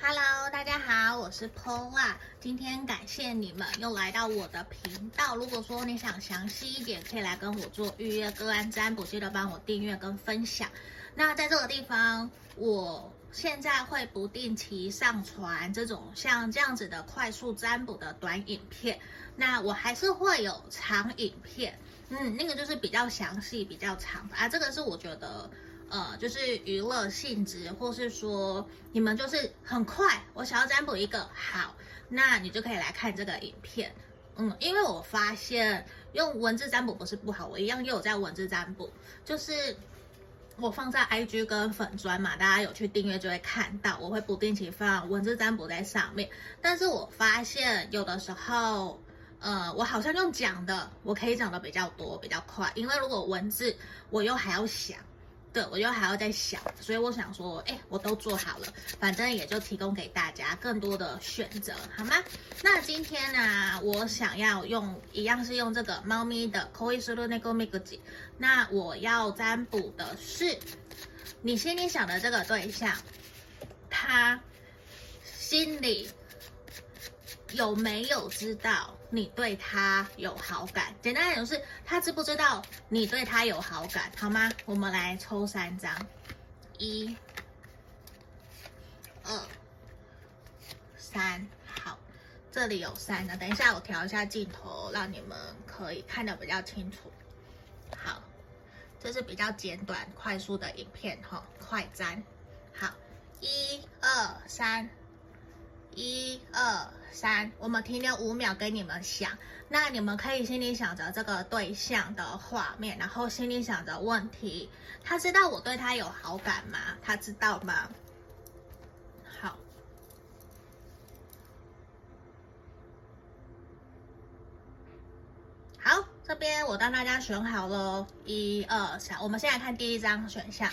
Hello，大家好，我是 Paula。今天感谢你们又来到我的频道。如果说你想详细一点，可以来跟我做预约个案占卜，记得帮我订阅跟分享。那在这个地方，我现在会不定期上传这种像这样子的快速占卜的短影片。那我还是会有长影片，嗯，那个就是比较详细、比较长啊。这个是我觉得。呃，就是娱乐性质，或是说你们就是很快，我想要占卜一个好，那你就可以来看这个影片。嗯，因为我发现用文字占卜不是不好，我一样也有在文字占卜，就是我放在 IG 跟粉专嘛，大家有去订阅就会看到，我会不定期放文字占卜在上面。但是我发现有的时候，呃，我好像用讲的，我可以讲的比较多，比较快，因为如果文字我又还要想。对，我就还要再想，所以我想说，哎，我都做好了，反正也就提供给大家更多的选择，好吗？那今天呢，我想要用一样是用这个猫咪的 Koi Suru Neko Mikuji，那我要占卜的是你心里想的这个对象，他心里有没有知道？你对他有好感，简单来讲是他知不知道你对他有好感，好吗？我们来抽三张，一、二、三，好，这里有三个，等一下我调一下镜头，让你们可以看得比较清楚。好，这是比较简短、快速的影片哈，快粘。好，一、二、三。一二三，我们停留五秒给你们想。那你们可以心里想着这个对象的画面，然后心里想着问题。他知道我对他有好感吗？他知道吗？好，好，这边我帮大家选好了，一二三。我们先来看第一张选项。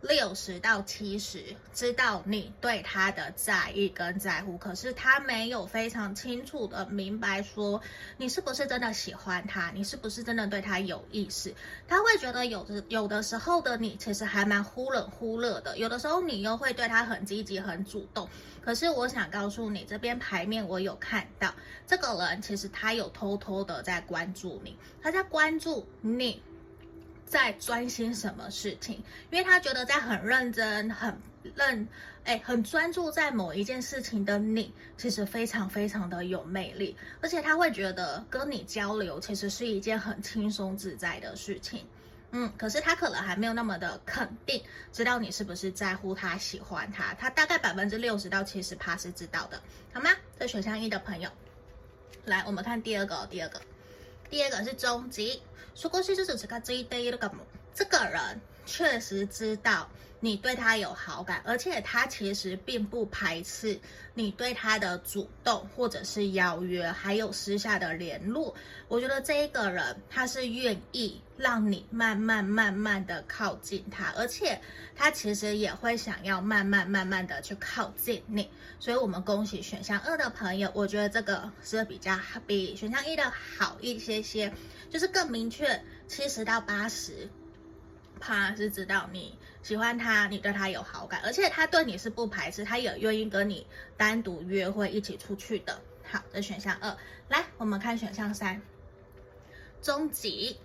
六十到七十知道你对他的在意跟在乎，可是他没有非常清楚的明白说你是不是真的喜欢他，你是不是真的对他有意思。他会觉得有的有的时候的你其实还蛮忽冷忽热的，有的时候你又会对他很积极很主动。可是我想告诉你，这边牌面我有看到这个人其实他有偷偷的在关注你，他在关注你。在专心什么事情？因为他觉得在很认真、很认，哎，很专注在某一件事情的你，其实非常非常的有魅力，而且他会觉得跟你交流其实是一件很轻松自在的事情。嗯，可是他可能还没有那么的肯定，知道你是不是在乎他、喜欢他。他大概百分之六十到七十趴是知道的，好吗？这选项一的朋友，来，我们看第二个，第二个。第二个是终极，说过去就是这个这一堆的这个人确实知道你对他有好感，而且他其实并不排斥你对他的主动或者是邀约，还有私下的联络。我觉得这一个人他是愿意让你慢慢慢慢的靠近他，而且他其实也会想要慢慢慢慢的去靠近你。所以，我们恭喜选项二的朋友，我觉得这个是比较比选项一的好一些些，就是更明确，七十到八十趴是知道你喜欢他，你对他有好感，而且他对你是不排斥，他也愿意跟你单独约会一起出去的。好，这选项二，来，我们看选项三，终极，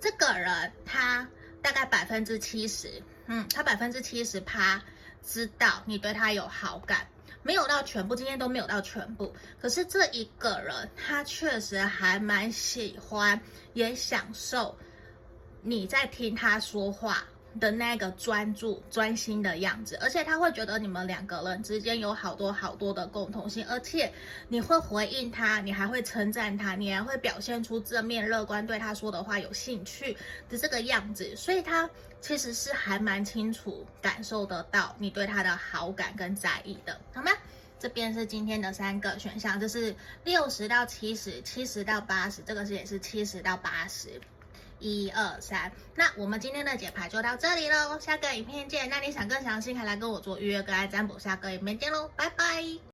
这个人他。大概百分之七十，嗯，他百分之七十趴知道你对他有好感，没有到全部，今天都没有到全部。可是这一个人，他确实还蛮喜欢，也享受你在听他说话的那个专注、专心的样子，而且他会觉得你们两个人之间有好多好多的共同性，而且你会回应他，你还会称赞他，你还会表现出正面乐观，对他说的话有兴趣的这个样子，所以他其实是还蛮清楚感受得到你对他的好感跟在意的，好吗？这边是今天的三个选项，这是六十到七十，七十到八十，这个是也是七十到八十。一二三。那我们今天的解牌就到这里喽，下个影片见。那你想更详细，可以来跟我做预约跟爱占卜，下个影片见喽，拜拜。